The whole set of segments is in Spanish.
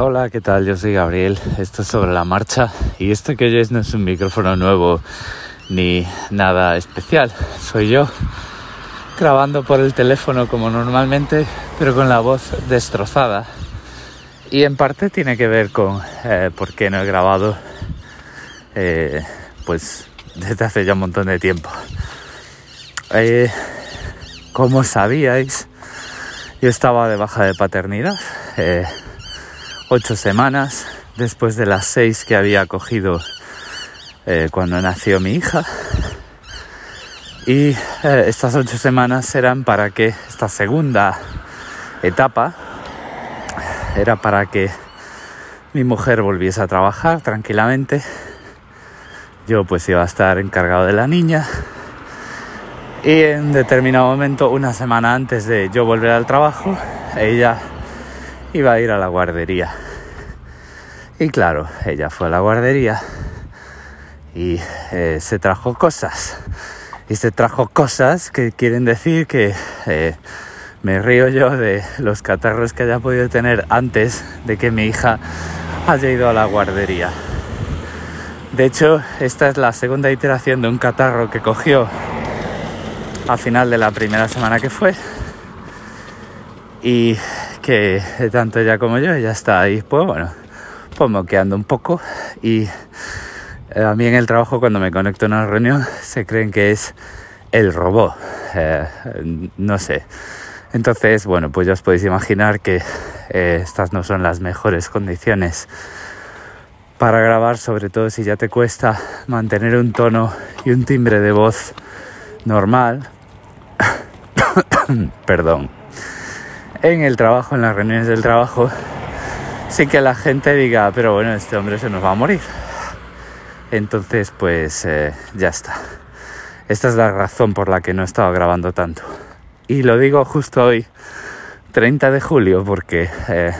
Hola, ¿qué tal? Yo soy Gabriel. Esto es sobre la marcha y esto que oyes no es un micrófono nuevo ni nada especial. Soy yo grabando por el teléfono como normalmente, pero con la voz destrozada. Y en parte tiene que ver con eh, por qué no he grabado eh, pues desde hace ya un montón de tiempo. Eh, como sabíais, yo estaba de baja de paternidad ocho semanas después de las seis que había cogido eh, cuando nació mi hija. Y eh, estas ocho semanas eran para que esta segunda etapa era para que mi mujer volviese a trabajar tranquilamente. Yo pues iba a estar encargado de la niña. Y en determinado momento, una semana antes de yo volver al trabajo, ella iba a ir a la guardería. Y claro, ella fue a la guardería y eh, se trajo cosas. Y se trajo cosas que quieren decir que eh, me río yo de los catarros que haya podido tener antes de que mi hija haya ido a la guardería. De hecho, esta es la segunda iteración de un catarro que cogió a final de la primera semana que fue. Y que tanto ella como yo ya está ahí, pues bueno, pues moqueando un poco y eh, a mí en el trabajo cuando me conecto a una reunión se creen que es el robot, eh, no sé. Entonces, bueno, pues ya os podéis imaginar que eh, estas no son las mejores condiciones para grabar, sobre todo si ya te cuesta mantener un tono y un timbre de voz normal. Perdón en el trabajo, en las reuniones del trabajo, sin que la gente diga, pero bueno, este hombre se nos va a morir. Entonces, pues eh, ya está. Esta es la razón por la que no he estado grabando tanto. Y lo digo justo hoy, 30 de julio, porque eh,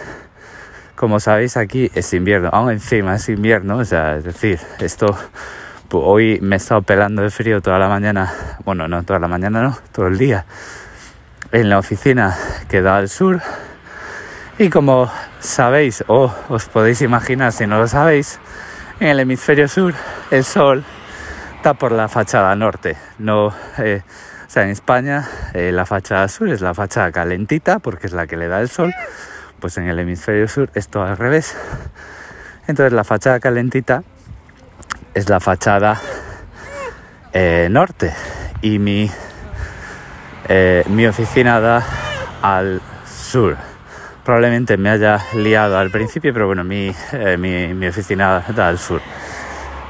como sabéis aquí es invierno, aún encima es invierno, o sea, es decir, esto pues, hoy me he estado pelando de frío toda la mañana, bueno, no toda la mañana, no, todo el día en la oficina que da al sur. Y como sabéis o os podéis imaginar si no lo sabéis, en el hemisferio sur el sol está por la fachada norte. No, eh, o sea, en España eh, la fachada sur es la fachada calentita porque es la que le da el sol. Pues en el hemisferio sur es todo al revés. Entonces la fachada calentita es la fachada eh, norte y mi mi oficina da al sur. Probablemente me haya liado al principio, pero bueno, mi, eh, mi, oficina da al sur.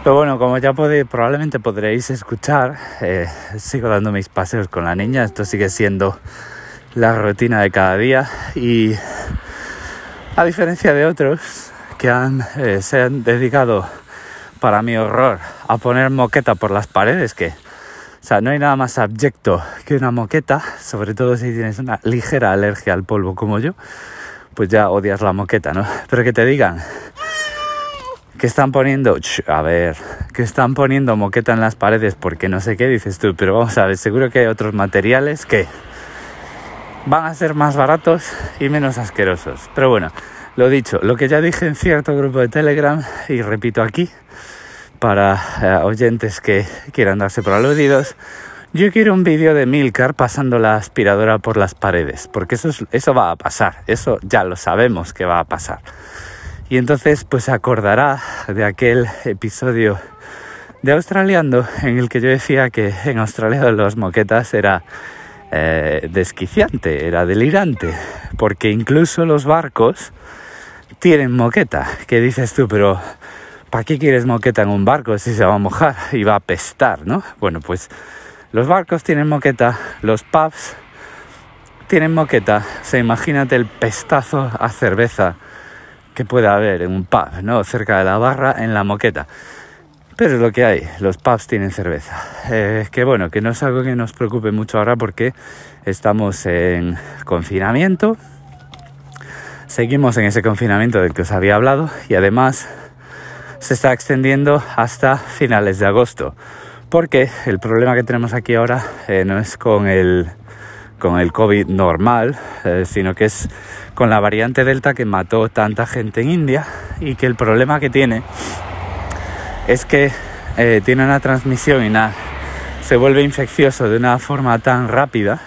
Pero bueno, como ya podéis, probablemente podréis escuchar, eh, sigo dando mis paseos con la niña. Esto sigue siendo la rutina de cada día y a diferencia de otros que han, se han dedicado, para mi horror, a poner moqueta por las paredes, que o sea, no hay nada más abyecto que una moqueta, sobre todo si tienes una ligera alergia al polvo como yo, pues ya odias la moqueta, ¿no? Pero que te digan que están poniendo, a ver, que están poniendo moqueta en las paredes porque no sé qué dices tú, pero vamos a ver, seguro que hay otros materiales que van a ser más baratos y menos asquerosos. Pero bueno, lo dicho, lo que ya dije en cierto grupo de Telegram y repito aquí, para eh, oyentes que quieran darse por aludidos, yo quiero un vídeo de Milcar pasando la aspiradora por las paredes, porque eso, eso va a pasar, eso ya lo sabemos que va a pasar. Y entonces pues acordará de aquel episodio de Australiando en el que yo decía que en Australia los moquetas era eh, desquiciante, era delirante, porque incluso los barcos tienen moqueta. ¿Qué dices tú? Pero ¿para qué quieres moqueta en un barco si se va a mojar y va a apestar, no? Bueno, pues los barcos tienen moqueta, los pubs tienen moqueta. O sea, imagínate el pestazo a cerveza que puede haber en un pub, ¿no? Cerca de la barra, en la moqueta. Pero es lo que hay, los pubs tienen cerveza. Eh, que bueno, que no es algo que nos preocupe mucho ahora porque estamos en confinamiento. Seguimos en ese confinamiento del que os había hablado y además se está extendiendo hasta finales de agosto. Porque el problema que tenemos aquí ahora eh, no es con el con el COVID normal, eh, sino que es con la variante Delta que mató tanta gente en India y que el problema que tiene es que eh, tiene una transmisión y se vuelve infeccioso de una forma tan rápida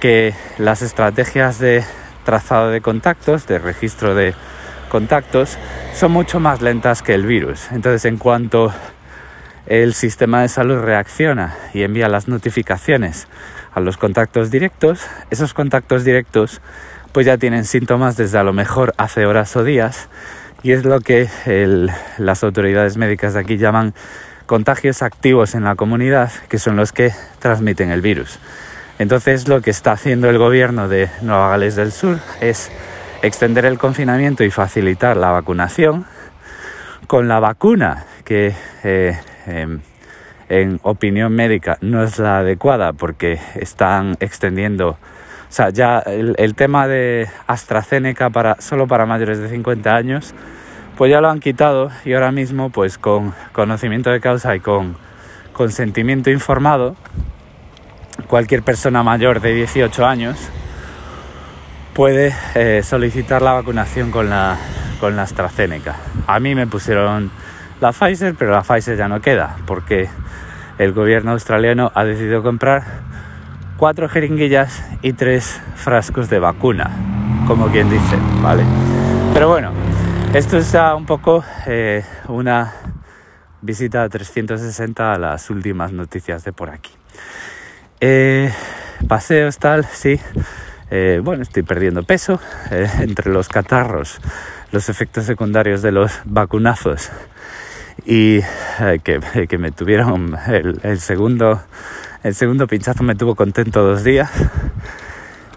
que las estrategias de trazado de contactos, de registro de contactos, son mucho más lentas que el virus. Entonces, en cuanto el sistema de salud reacciona y envía las notificaciones a los contactos directos, esos contactos directos pues ya tienen síntomas desde a lo mejor hace horas o días y es lo que las autoridades médicas de aquí llaman contagios activos en la comunidad, que son los que transmiten el virus. Entonces lo que está haciendo el gobierno de Nueva Gales del Sur es extender el confinamiento y facilitar la vacunación con la vacuna que eh, em, en opinión médica no es la adecuada porque están extendiendo, o sea, ya el, tema de AstraZeneca para, solo para mayores de 50 años, pues ya lo han quitado y ahora mismo pues con conocimiento de causa y con consentimiento informado, cualquier persona mayor de 18 años puede eh, solicitar la vacunación con la, con la AstraZeneca. A mí me pusieron la Pfizer, pero la Pfizer ya no queda porque el gobierno australiano ha decidido comprar cuatro jeringuillas y tres frascos de vacuna, como quien dice, ¿vale? Pero bueno, esto es un poco eh, una visita a 360 a las últimas noticias de por aquí. Eh, paseos, tal, sí. Eh, bueno, estoy perdiendo peso entre los catarros, los efectos secundarios de los vacunazos y eh, que, me tuvieron el, segundo el segundo pinchazo me tuvo contento dos días.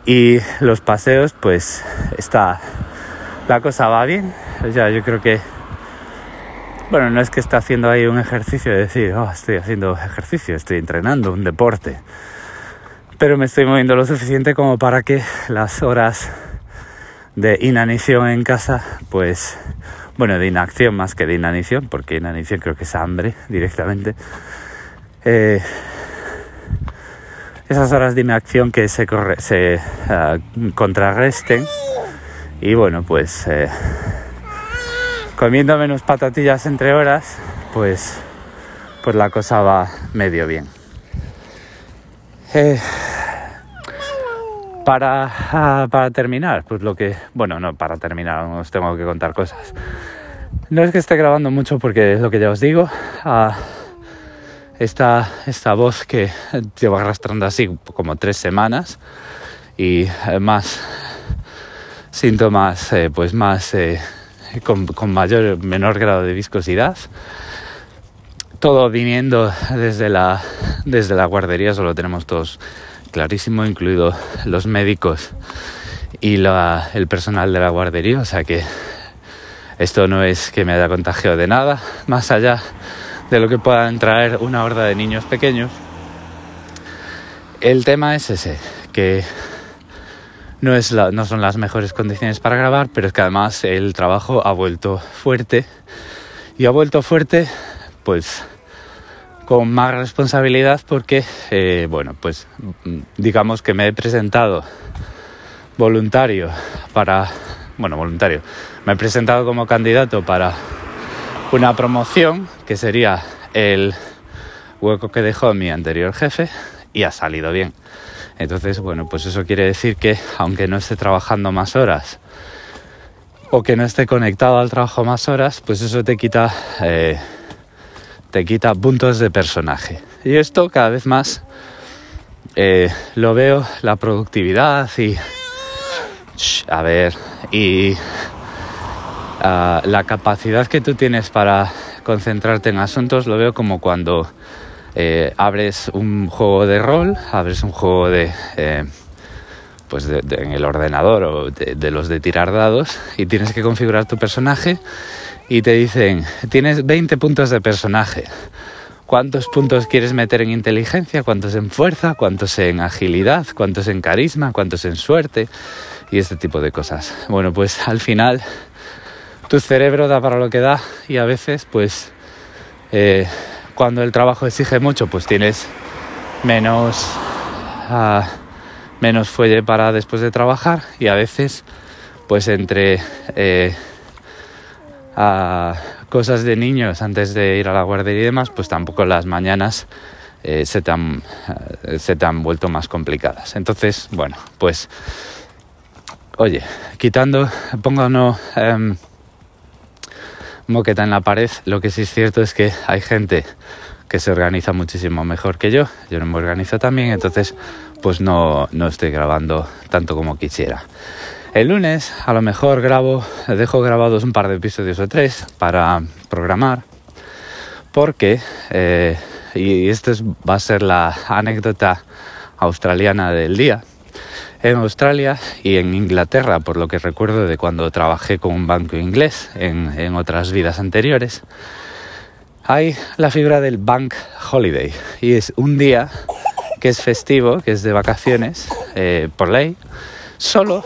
Y los paseos pues está la cosa va bien. Ya yo creo que bueno no es que esté haciendo ahí un ejercicio de decir oh, estoy haciendo ejercicio estoy entrenando un deporte pero me estoy moviendo lo suficiente como para que las horas de inanición en casa pues bueno, de inacción más que de inanición, porque inanición creo que es hambre directamente. Eh, esas horas de inacción que se, se ah, contrarresten y bueno, pues eh, comiendo menos patatillas entre horas, pues, pues la cosa va medio bien. Eh, para, ah, para terminar, pues lo que, bueno, no, para terminar, os tengo que contar cosas. No es que esté grabando mucho porque es lo que ya os digo. Ah, esta, esta voz que llevo arrastrando así como tres semanas y más síntomas eh, pues más eh, con, con, mayor menor grado de viscosidad todo viniendo desde la desde la guardería eso lo tenemos todos clarísimo incluido los médicos y el personal de la guardería o sea que esto no es que me haya contagiado de nada, más allá de lo que puedan traer una horda de niños pequeños. El tema es ese, que no, es no son las mejores condiciones para grabar, pero es que además el trabajo ha vuelto fuerte y ha vuelto fuerte pues con más responsabilidad porque, eh, bueno, pues digamos que me he presentado voluntario para, bueno, voluntario, me he presentado como candidato para una promoción que sería el hueco que dejó mi anterior jefe y ha salido bien. Entonces, bueno, pues eso quiere decir que aunque no esté trabajando más horas o que no esté conectado al trabajo más horas, pues eso te quita, eh, te quita puntos de personaje. Y esto cada vez más eh, lo veo, la productividad y... a ver, y Ah, la capacidad que tú tienes para concentrarte en asuntos lo veo como cuando eh, abres un juego de rol, abres un juego de... Eh, pues en el ordenador o de, los de tirar dados y tienes que configurar tu personaje y te dicen, tienes 20 puntos de personaje. ¿Cuántos puntos quieres meter en inteligencia? ¿Cuántos en fuerza? ¿Cuántos en agilidad? ¿Cuántos en carisma? ¿Cuántos en suerte? Y este tipo de cosas. Bueno, pues al final tu cerebro da para lo que da y a veces pues eh, cuando el trabajo exige mucho pues tienes menos ah, menos fuelle para después de trabajar y a veces pues entre eh, cosas de niños antes de ir a la guardería y demás, pues tampoco las mañanas eh, se, te han, eh, se te han vuelto más complicadas. Entonces, bueno, pues oye, quitando, pongo no em, moqueta en la pared, lo que sí es cierto es que hay gente que se organiza muchísimo mejor que yo, yo no me organizo también, entonces pues no, no estoy grabando tanto como quisiera. El lunes a lo mejor grabo, dejo grabados un par de episodios o tres para programar, porque, eh, y esta va a ser la anécdota australiana del día, en Australia y en Inglaterra, por lo que recuerdo de cuando trabajé con un banco inglés en, otras vidas anteriores, hay la figura del Bank Holiday. Y es un día que es festivo, que es de vacaciones eh, por ley, solo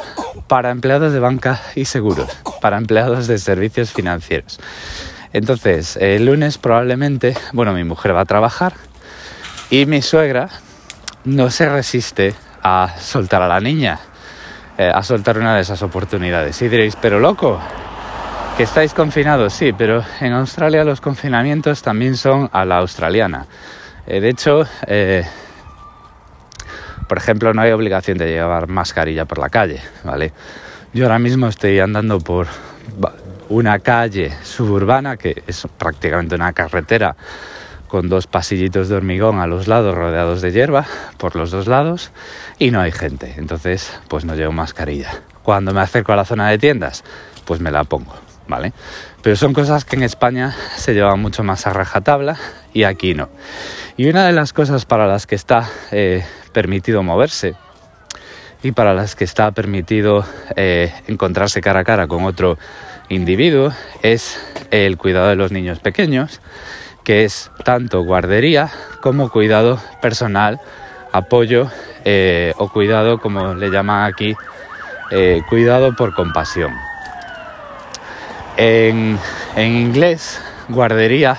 para empleados de banca y seguros, para empleados de servicios financieros. Entonces, el lunes probablemente, bueno, mi mujer va a trabajar y mi suegra no se resiste a soltar a la niña, eh, a soltar una de esas oportunidades. Y diréis, pero loco, que estáis confinados, sí, pero en Australia los confinamientos también son a la australiana. Eh, de hecho, eh, por ejemplo, no hay obligación de llevar mascarilla por la calle, ¿vale? Yo ahora mismo estoy andando por una calle suburbana que es prácticamente una carretera con dos pasillitos de hormigón a los lados rodeados de hierba por los dos lados y no hay gente, entonces pues no llevo mascarilla. Cuando me acerco a la zona de tiendas, pues me la pongo, ¿vale? Pero son cosas que en España se llevan mucho más a rajatabla y aquí no. Y una de las cosas para las que está eh, permitido moverse y para las que está permitido eh, encontrarse cara a cara con otro individuo es el cuidado de los niños pequeños, que es tanto guardería como cuidado personal, apoyo eh, o cuidado, como le llaman aquí, eh, cuidado por compasión. En, en inglés, guardería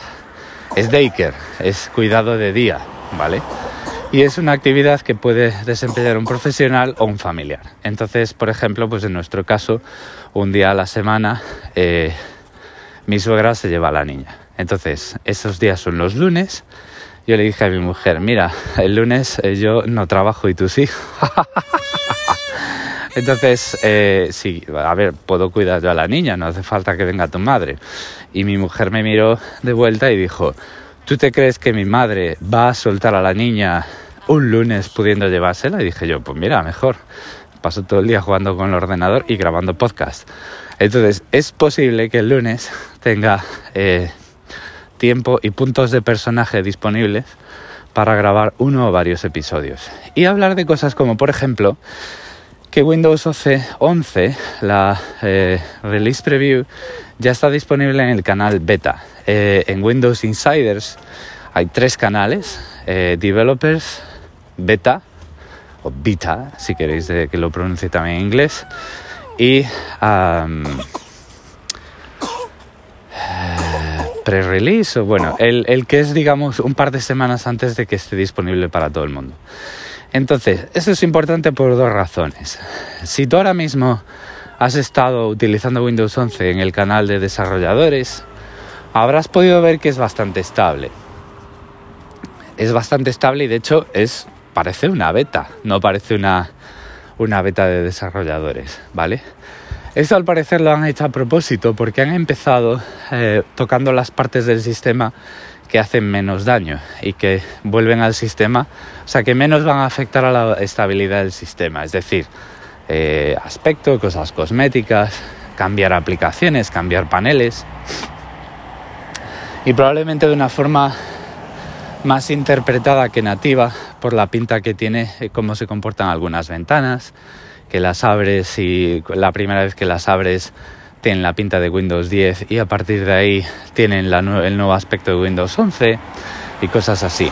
es daycare, es cuidado de día, ¿vale? Y es una actividad que puede desempeñar un profesional o un familiar. Entonces, por ejemplo, pues en nuestro caso, un día a la semana eh, mi suegra se lleva a la niña. Entonces, esos días son los lunes. Yo le dije a mi mujer, mira, el lunes eh, yo no trabajo y tú sí. Entonces, eh, sí, a ver, puedo cuidar yo a la niña, no hace falta que venga tu madre. Y mi mujer me miró de vuelta y dijo, ¿tú te crees que mi madre va a soltar a la niña un lunes pudiendo llevársela? Y dije yo, pues mira, mejor. Paso todo el día jugando con el ordenador y grabando podcast. Entonces, es posible que el lunes tenga eh, tiempo y puntos de personaje disponibles para grabar uno o varios episodios. Y hablar de cosas como, por ejemplo, que Windows 11, la eh, release preview, ya está disponible en el canal beta. Eh, en Windows Insiders hay tres canales, eh, Developers, Beta, o Beta, si queréis que lo pronuncie también en inglés, y pre-release, o bueno, el, el que es, digamos, un par de semanas antes de que esté disponible para todo el mundo. Entonces, eso es importante por dos razones. Si tú ahora mismo has estado utilizando Windows 11 en el canal de desarrolladores, habrás podido ver que es bastante estable. Es bastante estable y de hecho es parece una beta, no parece una, una beta de desarrolladores, ¿vale? Esto al parecer lo han hecho a propósito porque han empezado eh, tocando las partes del sistema que hacen menos daño y que vuelven al sistema, o sea, que menos van a afectar a la estabilidad del sistema, es decir, eh, aspecto, cosas cosméticas, cambiar aplicaciones, cambiar paneles y probablemente de una forma más interpretada que nativa por la pinta que tiene eh, cómo se comportan algunas ventanas, que las abres y la primera vez que las abres tienen la pinta de Windows 10 y a partir de ahí tienen el nuevo aspecto de Windows 11 y cosas así.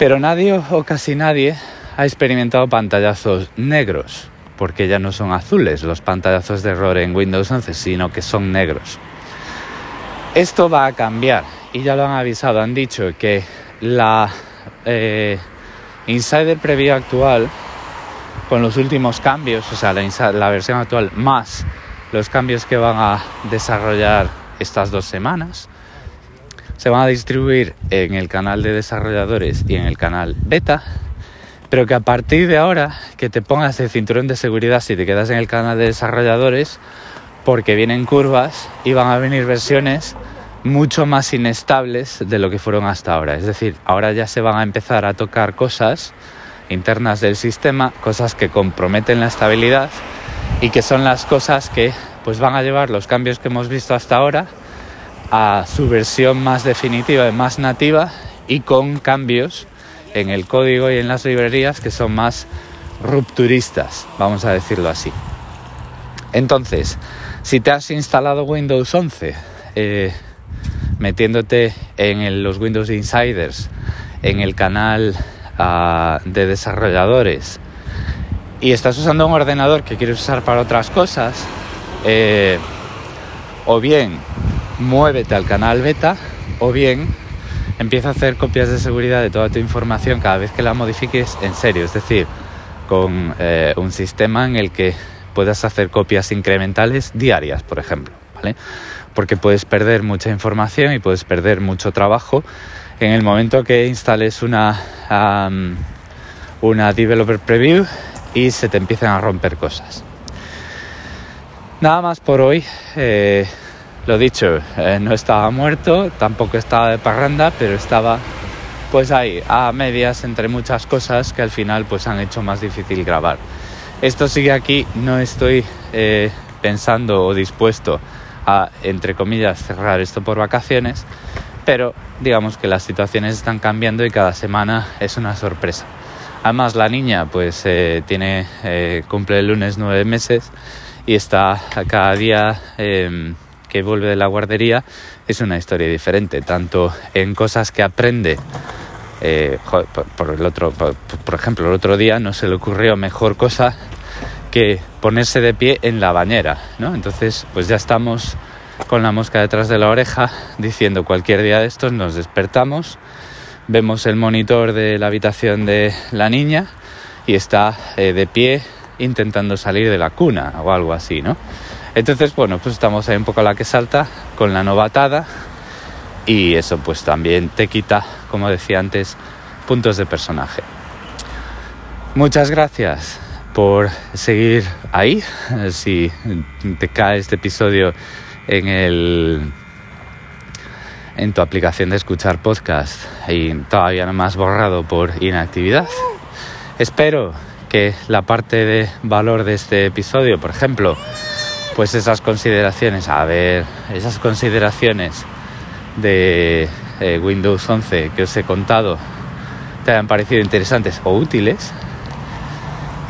Pero nadie o casi nadie ha experimentado pantallazos negros, porque ya no son azules los pantallazos de error en Windows 11, sino que son negros. Esto va a cambiar y ya lo han avisado, han dicho que la eh, Insider Preview actual con los últimos cambios, o sea, la, la versión actual más los cambios que van a desarrollar estas dos semanas. Se van a distribuir en el canal de desarrolladores y en el canal beta, pero que a partir de ahora que te pongas el cinturón de seguridad si te quedas en el canal de desarrolladores, porque vienen curvas y van a venir versiones mucho más inestables de lo que fueron hasta ahora. Es decir, ahora ya se van a empezar a tocar cosas internas del sistema, cosas que comprometen la estabilidad y que son las cosas que pues van a llevar los cambios que hemos visto hasta ahora a su versión más definitiva y más nativa y con cambios en el código y en las librerías que son más rupturistas, vamos a decirlo así. Entonces, si te has instalado Windows 11, eh, metiéndote en los Windows Insiders, en el canal ah, de desarrolladores, y estás usando un ordenador que quieres usar para otras cosas, eh, o bien muévete al canal beta, o bien empieza a hacer copias de seguridad de toda tu información cada vez que la modifiques en serio, es decir, con eh, un sistema en el que puedas hacer copias incrementales diarias, por ejemplo, ¿vale? Porque puedes perder mucha información y puedes perder mucho trabajo en el momento que instales una, una developer preview y se te empiezan a romper cosas. Nada más por hoy. Eh, lo dicho, eh, no estaba muerto, tampoco estaba de parranda, pero estaba pues ahí, a medias entre muchas cosas que al final pues han hecho más difícil grabar. Esto sigue aquí, no estoy eh, pensando o dispuesto a, entre comillas, cerrar esto por vacaciones, pero digamos que las situaciones están cambiando y cada semana es una sorpresa. Además la niña pues eh, tiene, cumple el lunes nueve meses y está cada día em, que vuelve de la guardería es una historia diferente, tanto en cosas que aprende. Eh, por, el otro, por, ejemplo, el otro día no se le ocurrió mejor cosa que ponerse de pie en la bañera, ¿no? Entonces, pues ya estamos con la mosca detrás de la oreja diciendo cualquier día de estos nos despertamos, vemos el monitor de la habitación de la niña y está eh, de pie intentando salir de la cuna o algo así, ¿no? Entonces, bueno, pues estamos ahí un poco a la que salta con la novatada y eso pues también te quita, como decía antes, puntos de personaje. Muchas gracias por seguir ahí. Si te cae este episodio en el en tu aplicación de escuchar podcast y todavía no más borrado por inactividad. Espero que la parte de valor de este episodio, por ejemplo, pues esas consideraciones, a ver, esas consideraciones de eh, Windows 11 que os he contado te hayan parecido interesantes o útiles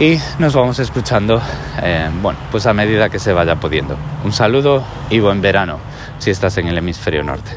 y nos vamos escuchando, eh, bueno, pues a medida que se vaya pudiendo. Un saludo y buen verano si estás en el hemisferio norte.